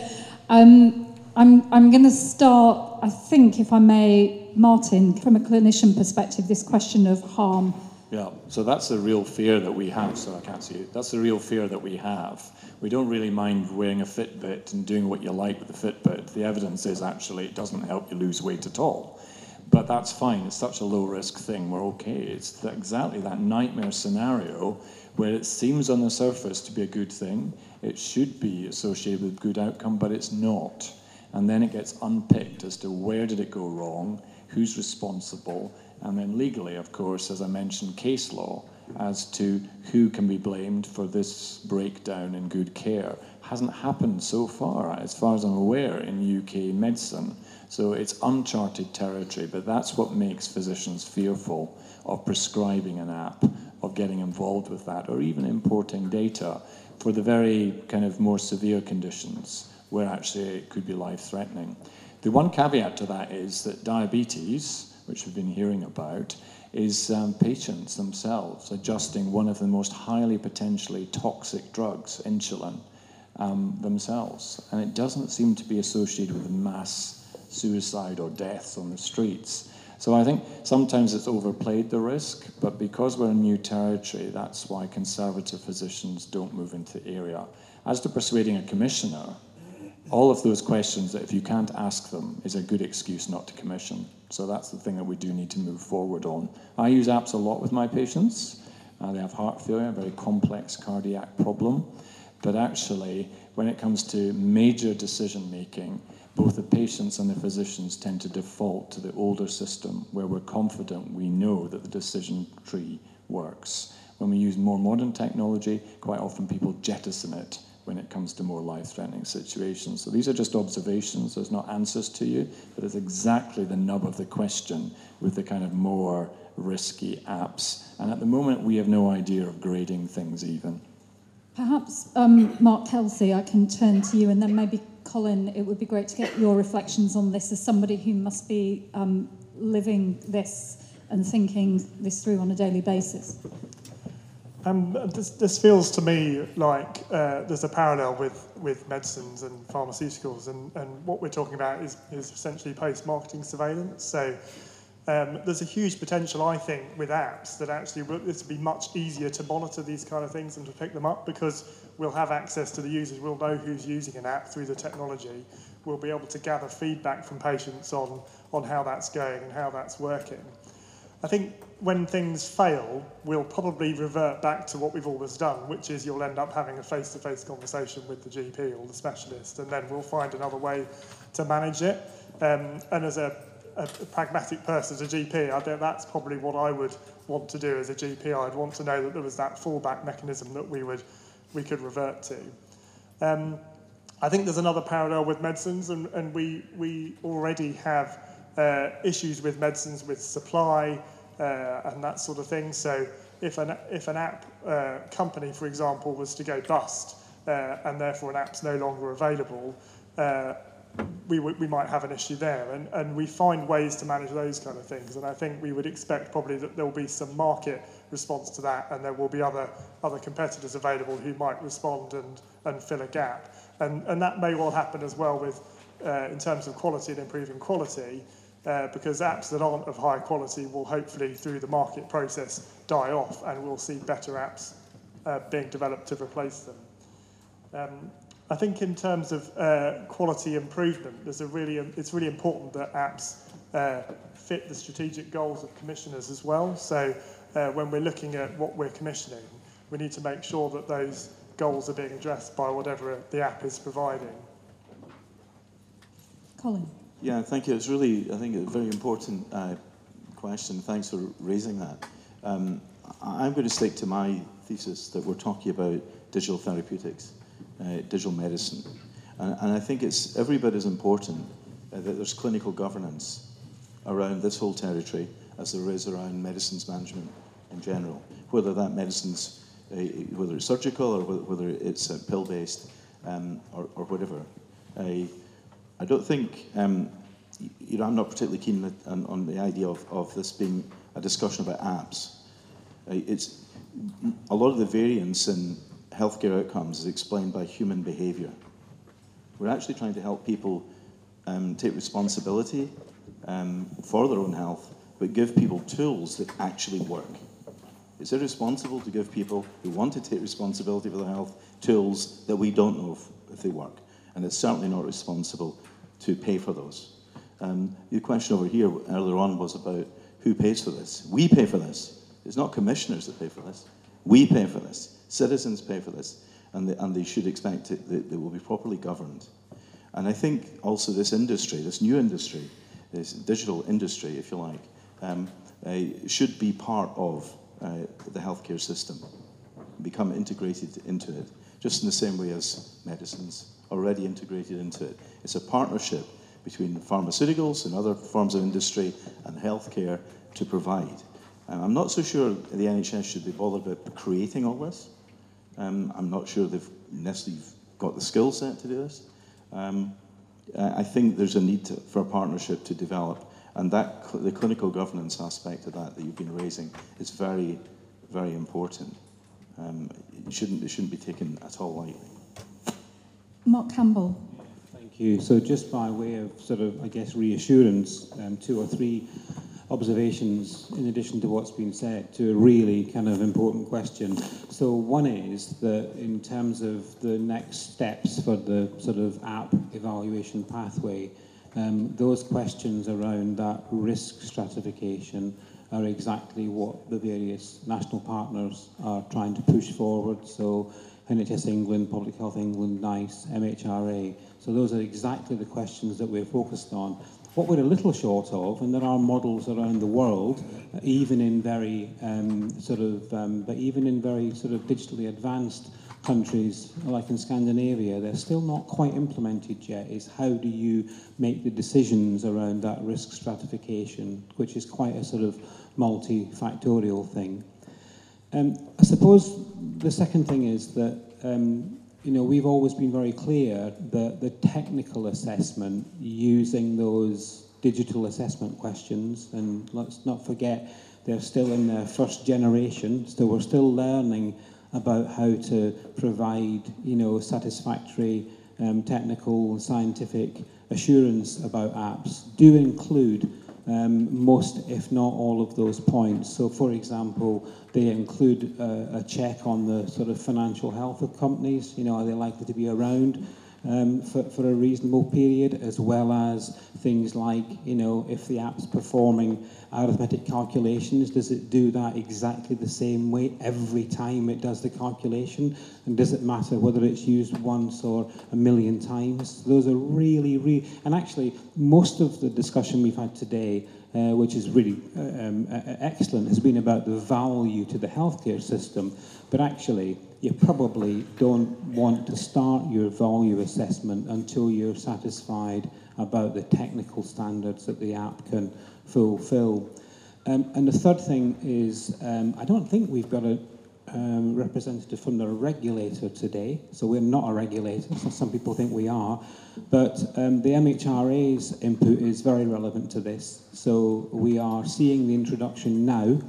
um, I'm, I'm going to start, I think, if I may, Martin, from a clinician perspective, this question of harm Yeah, so that's the real fear that we have. So I can't see it. That's the real fear that we have. We don't really mind wearing a Fitbit and doing what you like with the Fitbit. The evidence is actually it doesn't help you lose weight at all. But that's fine. It's such a low risk thing. We're okay. It's that, exactly that nightmare scenario where it seems on the surface to be a good thing. It should be associated with good outcome, but it's not. And then it gets unpicked as to where did it go wrong, who's responsible, and then legally, of course, as I mentioned, case law as to who can be blamed for this breakdown in good care. Hasn't happened so far, as far as I'm aware, in UK medicine. So it's uncharted territory, but that's what makes physicians fearful of prescribing an app, of getting involved with that, or even importing data for the very kind of more severe conditions where actually it could be life threatening. The one caveat to that is that diabetes, which we've been hearing about, is um, patients themselves adjusting one of the most highly potentially toxic drugs, insulin, um, themselves. And it doesn't seem to be associated with mass suicide or deaths on the streets. So I think sometimes it's overplayed the risk, but because we're in new territory, that's why conservative physicians don't move into the area. As to persuading a commissioner, all of those questions that if you can't ask them is a good excuse not to commission. So that's the thing that we do need to move forward on. I use apps a lot with my patients. Uh, they have heart failure, a very complex cardiac problem. But actually, when it comes to major decision making, both the patients and the physicians tend to default to the older system where we're confident we know that the decision tree works. When we use more modern technology, quite often people jettison it when it comes to more life-threatening situations. So these are just observations. There's not answers to you, but it's exactly the nub of the question with the kind of more risky apps. And at the moment, we have no idea of grading things even. Perhaps, um, Mark Kelsey, I can turn to you, and then maybe Colin, it would be great to get your reflections on this as somebody who must be um, living this and thinking this through on a daily basis. Um, this, this feels to me like uh, there's a parallel with, with medicines and pharmaceuticals, and, and what we're talking about is, is essentially post marketing surveillance. So um, there's a huge potential, I think, with apps that actually this will be much easier to monitor these kind of things and to pick them up because we'll have access to the users, we'll know who's using an app through the technology, we'll be able to gather feedback from patients on, on how that's going and how that's working. I think when things fail, we'll probably revert back to what we've always done, which is you'll end up having a face-to-face conversation with the GP or the specialist, and then we'll find another way to manage it. Um, and as a, a, a pragmatic person, as a GP, I think that's probably what I would want to do as a GP. I'd want to know that there was that fallback mechanism that we would we could revert to. Um, I think there's another parallel with medicines, and, and we we already have uh, issues with medicines with supply uh, and that sort of thing. So if an, if an app uh, company, for example, was to go bust uh, and therefore an app's no longer available, uh, we, we might have an issue there. And, and we find ways to manage those kind of things. And I think we would expect probably that there will be some market response to that and there will be other, other competitors available who might respond and, and fill a gap. And, and that may well happen as well with, uh, in terms of quality and improving quality uh, because apps that aren't of high quality will hopefully, through the market process, die off, and we'll see better apps uh, being developed to replace them. Um, I think in terms of uh, quality improvement, there's a really, it's really important that apps uh, fit the strategic goals of commissioners as well. So uh, when we're looking at what we're commissioning, we need to make sure that those goals are being addressed by whatever the app is providing. Colin. Yeah, thank you. It's really, I think, a very important uh, question. Thanks for raising that. Um, I'm going to stick to my thesis that we're talking about digital therapeutics, uh, digital medicine. And, and, I think it's every bit as important uh, that there's clinical governance around this whole territory as there is around medicines management in general, whether that medicine's, uh, whether it's surgical or whether it's uh, pill-based um, or, or, whatever. I don't think, um, you know, I'm not particularly keen on, on the idea of, of, this being a discussion about apps. It's, a lot of the variance in healthcare outcomes is explained by human behaviour. We're actually trying to help people um, take responsibility um, for their own health, but give people tools that actually work. It's irresponsible to give people who want to take responsibility for their health tools that we don't know if, if they work. And it's certainly not responsible to pay for those. Um, the question over here earlier on was about who pays for this. We pay for this. It's not commissioners that pay for this. We pay for this. Citizens pay for this. And they, and they should expect it, that they will be properly governed. And I think also this industry, this new industry, this digital industry, if you like, um, uh, should be part of uh, the healthcare system, become integrated into it, just in the same way as medicines already integrated into it. It's a partnership between pharmaceuticals and other forms of industry and healthcare to provide. Um, I'm not so sure the NHS should be bothered about creating all this. Um, I'm not sure they've necessarily got the skill set to do this. Um, I think there's a need to, for a partnership to develop, and that cl- the clinical governance aspect of that that you've been raising is very, very important. Um, it shouldn't it shouldn't be taken at all lightly. Mark Campbell. You. So just by way of sort of, I guess, reassurance, um, two or three observations in addition to what's been said to a really kind of important question. So one is that in terms of the next steps for the sort of app evaluation pathway, um, those questions around that risk stratification are exactly what the various national partners are trying to push forward. So NHS England, Public Health England, NICE, MHRA. So those are exactly the questions that we're focused on. What we're a little short of, and there are models around the world, uh, even in very um, sort of, um, but even in very sort of digitally advanced countries like in Scandinavia, they're still not quite implemented yet. Is how do you make the decisions around that risk stratification, which is quite a sort of multifactorial thing. Um, I suppose the second thing is that um, you know, we've always been very clear that the technical assessment using those digital assessment questions, and let's not forget they're still in their first generation, so we're still learning about how to provide, you know, satisfactory um, technical scientific assurance about apps. Do include um, most, if not all, of those points. So, for example, they include uh, a check on the sort of financial health of companies. You know, are they likely to be around um, for, for a reasonable period, as well as things like, you know, if the app's performing arithmetic calculations, does it do that exactly the same way every time it does the calculation? And does it matter whether it's used once or a million times? Those are really, really, and actually, most of the discussion we've had today uh, which is really uh, um, excellent, has been about the value to the healthcare system. But actually, you probably don't want to start your value assessment until you're satisfied about the technical standards that the app can fulfill. Um, and the third thing is, um, I don't think we've got a um, representative from the regulator today, so we're not a regulator, so some people think we are, but um, the MHRA's input is very relevant to this. So we are seeing the introduction now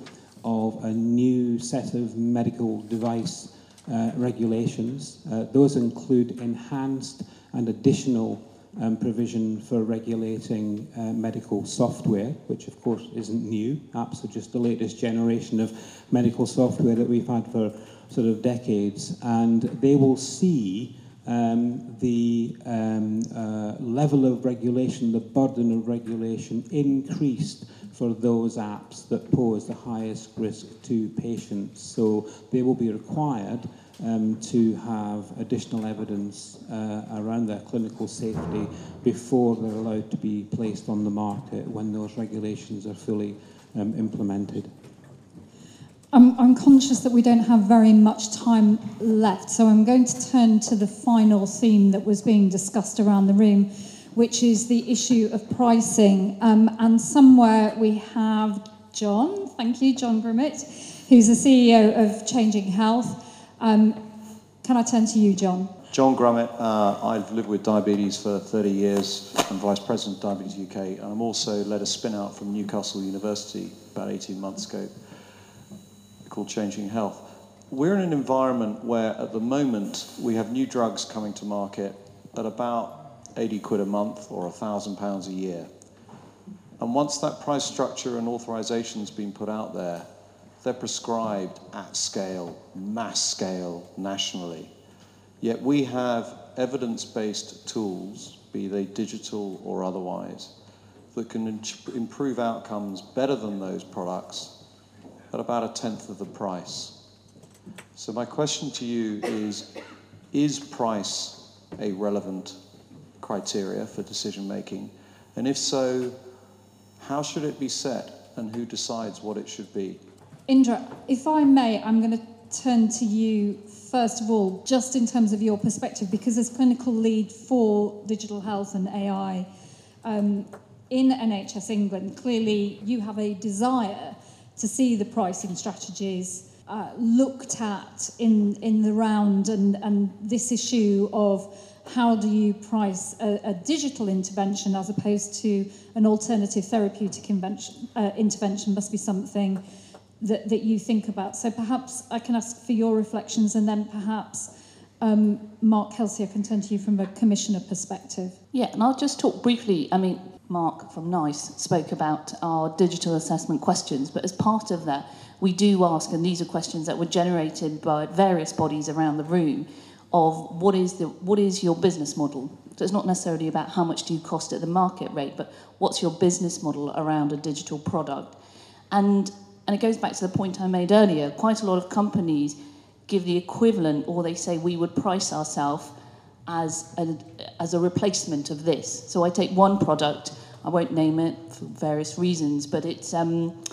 of a new set of medical device uh, regulations. Uh, those include enhanced and additional um, provision for regulating uh, medical software, which of course isn't new. Apps are just the latest generation of medical software that we've had for sort of decades, and they will see um, the um, uh, level of regulation, the burden of regulation increased for those apps that pose the highest risk to patients. So they will be required um, to have additional evidence uh, around their clinical safety before they're allowed to be placed on the market when those regulations are fully um, implemented. I'm, I'm conscious that we don't have very much time left, so I'm going to turn to the final theme that was being discussed around the room, which is the issue of pricing. Um, and somewhere we have John, thank you, John Grumitt, who's the CEO of Changing Health. Um, can I turn to you, John? John Grumitt, uh, I've lived with diabetes for 30 years. I'm Vice President of Diabetes UK, and I'm also led a spin out from Newcastle University about 18 months ago called Changing Health. We're in an environment where at the moment we have new drugs coming to market at about 80 quid a month or 1,000 pounds a year. And once that price structure and authorization has been put out there, they're prescribed at scale, mass scale, nationally. Yet we have evidence based tools, be they digital or otherwise, that can improve outcomes better than those products at about a tenth of the price. So, my question to you is Is price a relevant criteria for decision making? And if so, how should it be set and who decides what it should be? Indra, if I may, I'm going to turn to you first of all, just in terms of your perspective, because as clinical lead for digital health and AI um, in NHS England, clearly you have a desire to see the pricing strategies uh, looked at in, in the round and, and this issue of how do you price a, a digital intervention as opposed to an alternative therapeutic uh, intervention must be something that, that you think about. So perhaps I can ask for your reflections and then perhaps um, Mark Kelsey, I can turn to you from a commissioner perspective. Yeah, and I'll just talk briefly. I mean, Mark from NICE spoke about our digital assessment questions, but as part of that, we do ask, and these are questions that were generated by various bodies around the room, of what is the what is your business model? So it's not necessarily about how much do you cost at the market rate, but what's your business model around a digital product? And and it goes back to the point I made earlier. Quite a lot of companies give the equivalent, or they say we would price ourselves as a, as a replacement of this. So I take one product, I won't name it for various reasons, but it's um,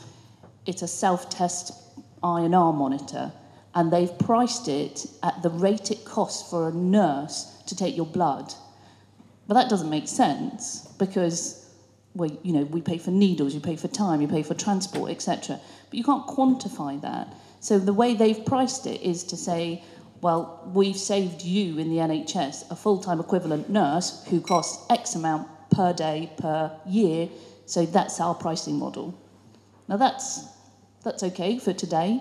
it's a self-test INR monitor, and they've priced it at the rate it costs for a nurse to take your blood. But that doesn't make sense because well, you know, we pay for needles, you pay for time, you pay for transport, etc. But you can't quantify that. So the way they've priced it is to say, well, we've saved you in the NHS a full-time equivalent nurse who costs X amount per day per year. So that's our pricing model. Now that's that's okay for today,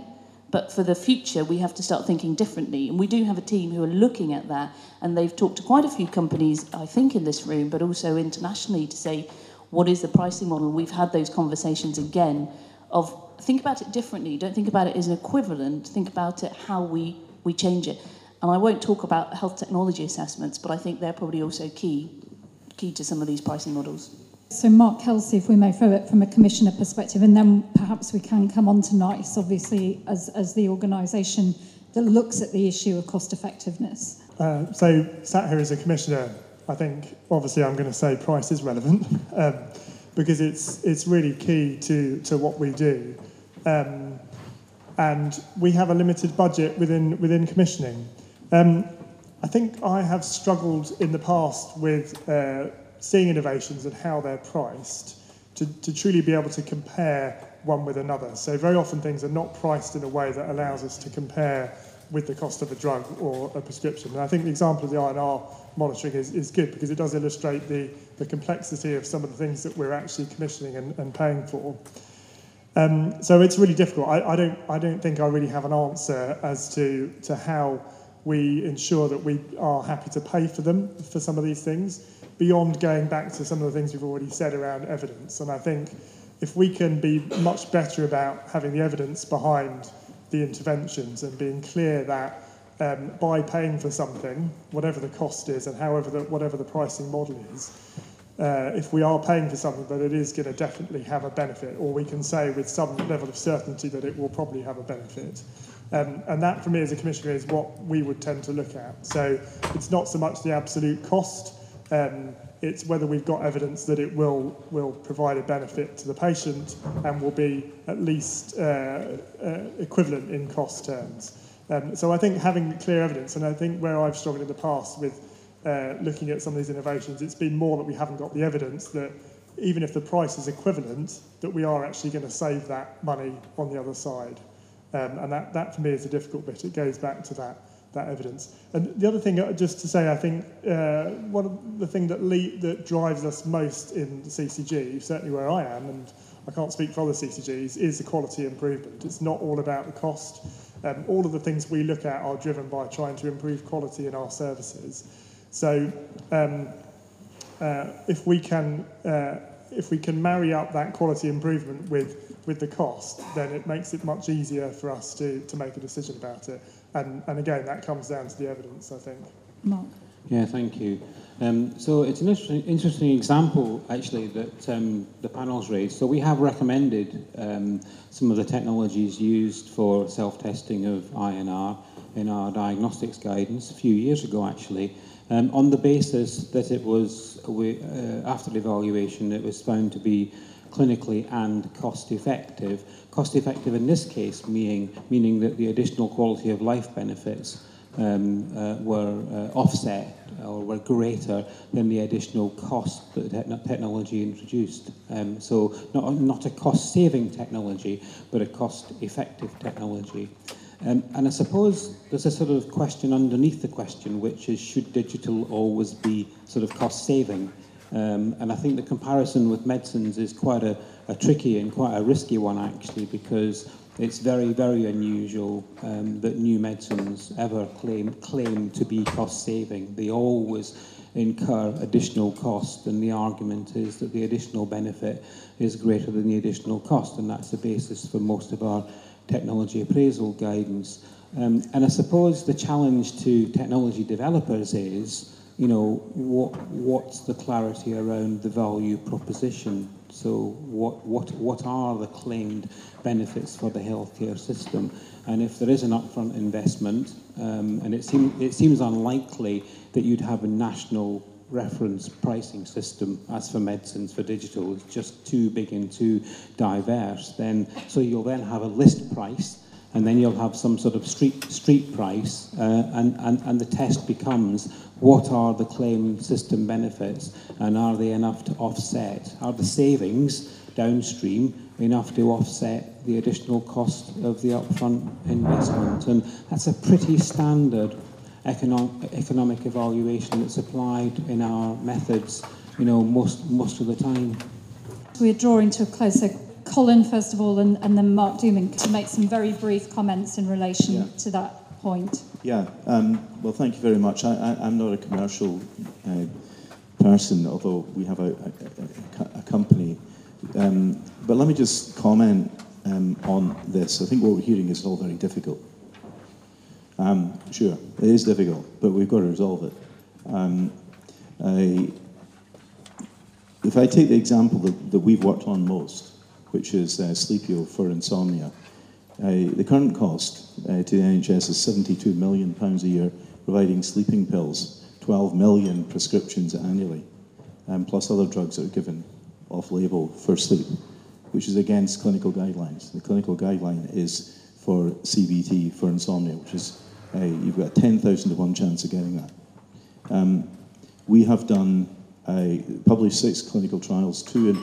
but for the future we have to start thinking differently. And we do have a team who are looking at that, and they've talked to quite a few companies, I think, in this room, but also internationally to say what is the pricing model. We've had those conversations again of think about it differently. Don't think about it as an equivalent. Think about it how we we change it. And I won't talk about health technology assessments, but I think they're probably also key key to some of these pricing models. So, Mark Kelsey, if we may throw it from a commissioner perspective, and then perhaps we can come on to NICE, obviously, as, as the organisation that looks at the issue of cost effectiveness. Uh, so, sat here as a commissioner, I think obviously I'm going to say price is relevant um, because it's, it's really key to, to what we do. Um, and we have a limited budget within, within commissioning. Um, I think I have struggled in the past with uh, seeing innovations and how they're priced to, to truly be able to compare one with another. So very often things are not priced in a way that allows us to compare with the cost of a drug or a prescription. And I think the example of the INR monitoring is, is good because it does illustrate the, the complexity of some of the things that we're actually commissioning and, and paying for. Um, so it's really difficult. I, I, don't, I don't think I really have an answer as to, to how we ensure that we are happy to pay for them for some of these things beyond going back to some of the things we've already said around evidence. And I think if we can be much better about having the evidence behind the interventions and being clear that um, by paying for something, whatever the cost is and however the, whatever the pricing model is, uh, if we are paying for something that it is going to definitely have a benefit, or we can say with some level of certainty that it will probably have a benefit. Um, and that, for me as a commissioner, is what we would tend to look at. So it's not so much the absolute cost, um, it's whether we've got evidence that it will, will provide a benefit to the patient and will be at least uh, uh, equivalent in cost terms. Um, so I think having clear evidence, and I think where I've struggled in the past with uh, looking at some of these innovations, it's been more that we haven't got the evidence that even if the price is equivalent, that we are actually going to save that money on the other side. Um, and that, that for me is a difficult bit. It goes back to that that evidence. And the other thing, uh, just to say, I think uh, one of the thing that le- that drives us most in the CCG, certainly where I am, and I can't speak for other CCGs, is the quality improvement. It's not all about the cost. Um, all of the things we look at are driven by trying to improve quality in our services. So um, uh, if we can uh, if we can marry up that quality improvement with, with the cost, then it makes it much easier for us to, to make a decision about it. And, and again, that comes down to the evidence, I think. Mark. Yeah, thank you. Um, so it's an interesting, interesting example, actually, that um, the panel's raised. So we have recommended um, some of the technologies used for self-testing of INR in our diagnostics guidance a few years ago, actually, um, on the basis that it was, uh, after evaluation, it was found to be clinically and cost effective. Cost effective in this case meaning, meaning that the additional quality of life benefits um, uh, were uh, offset or were greater than the additional cost that the te technology introduced. Um, so not, not a cost-saving technology, but a cost-effective technology. Um, and I suppose there's a sort of question underneath the question, which is should digital always be sort of cost-saving? Um, and I think the comparison with medicines is quite a, a tricky and quite a risky one, actually, because it's very, very unusual um, that new medicines ever claim, claim to be cost-saving. They always incur additional cost, and the argument is that the additional benefit is greater than the additional cost, and that's the basis for most of our technology appraisal guidance. Um, and I suppose the challenge to technology developers is, you know, what, what's the clarity around the value proposition? So what, what, what are the claimed benefits for the healthcare system? And if there is an upfront investment, um, and it, seem, it seems unlikely that you'd have a national reference pricing system as for medicines for digital it's just too big and too diverse then so you'll then have a list price and then you'll have some sort of street street price uh, and, and and the test becomes what are the claimed system benefits and are they enough to offset are the savings downstream enough to offset the additional cost of the upfront investment and that's a pretty standard economic, economic evaluation that's applied in our methods, you know, most, most of the time. We're drawing to a close. Colin, first of all, and, and then Mark Duman to make some very brief comments in relation yeah. to that point. Yeah, um, well, thank you very much. I, I, I'm not a commercial uh, person, although we have a, a, a, a company. Um, but let me just comment um, on this. I think what we're hearing is all very difficult. Um, sure, it is difficult, but we've got to resolve it. Um, I, if I take the example that, that we've worked on most, which is uh, Sleepio for insomnia, uh, the current cost uh, to the NHS is £72 million a year providing sleeping pills, 12 million prescriptions annually, um, plus other drugs that are given off-label for sleep, which is against clinical guidelines. The clinical guideline is for CBT for insomnia, which is uh, you've got a 10,000 to 1 chance of getting that. Um, we have done, uh, published six clinical trials, two,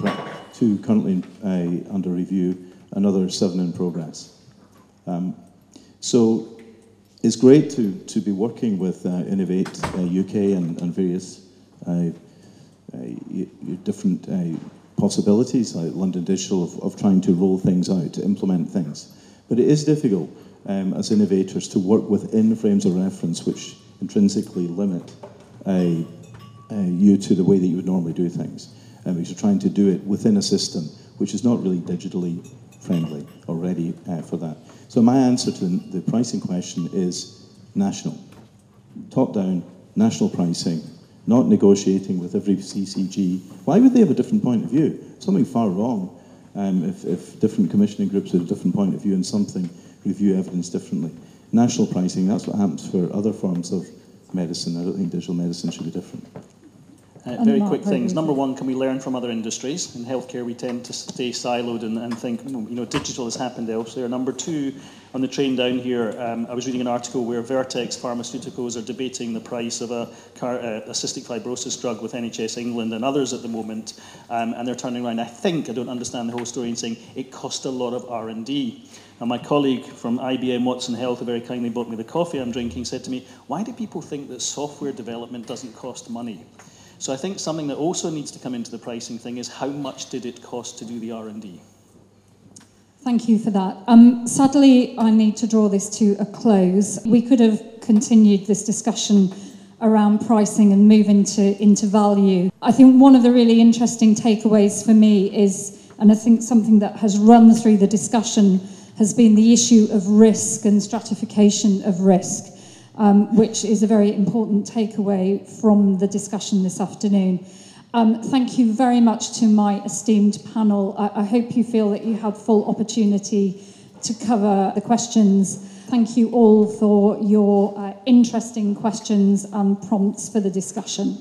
two currently uh, under review, another seven in progress. Um, so it's great to, to be working with uh, Innovate UK uh, and, and various uh, different possibilities like London Digital of, of trying to roll things out, to implement things. But it is difficult um, as innovators to work within frames of reference which intrinsically limit uh, you to the way that you would normally do things. Um, because you're trying to do it within a system which is not really digitally friendly or ready uh, for that. So my answer to the pricing question is national. Top down, national pricing, not negotiating with every CCG. Why would they have a different point of view? Something far wrong um, if, if different commissioning groups have a different point of view in something review evidence differently. National pricing, that's what happens for other forms of medicine. I don't think digital medicine should be different. Uh, very quick things. Number one, can we learn from other industries? In healthcare, we tend to stay siloed and, and think, you know, digital has happened elsewhere. Number two, on the train down here, um, I was reading an article where Vertex Pharmaceuticals are debating the price of a, car, uh, a cystic fibrosis drug with NHS England and others at the moment, um, and they're turning around. I think I don't understand the whole story and saying it cost a lot of R&D. And my colleague from IBM Watson Health, who very kindly bought me the coffee I'm drinking, said to me, Why do people think that software development doesn't cost money? So I think something that also needs to come into the pricing thing is how much did it cost to do the R&D? Thank you for that. Um, sadly, I need to draw this to a close. We could have continued this discussion around pricing and move into, into value. I think one of the really interesting takeaways for me is, and I think something that has run through the discussion has been the issue of risk and stratification of risk, um, which is a very important takeaway from the discussion this afternoon. Um, thank you very much to my esteemed panel. I, I hope you feel that you had full opportunity to cover the questions. Thank you all for your uh, interesting questions and prompts for the discussion.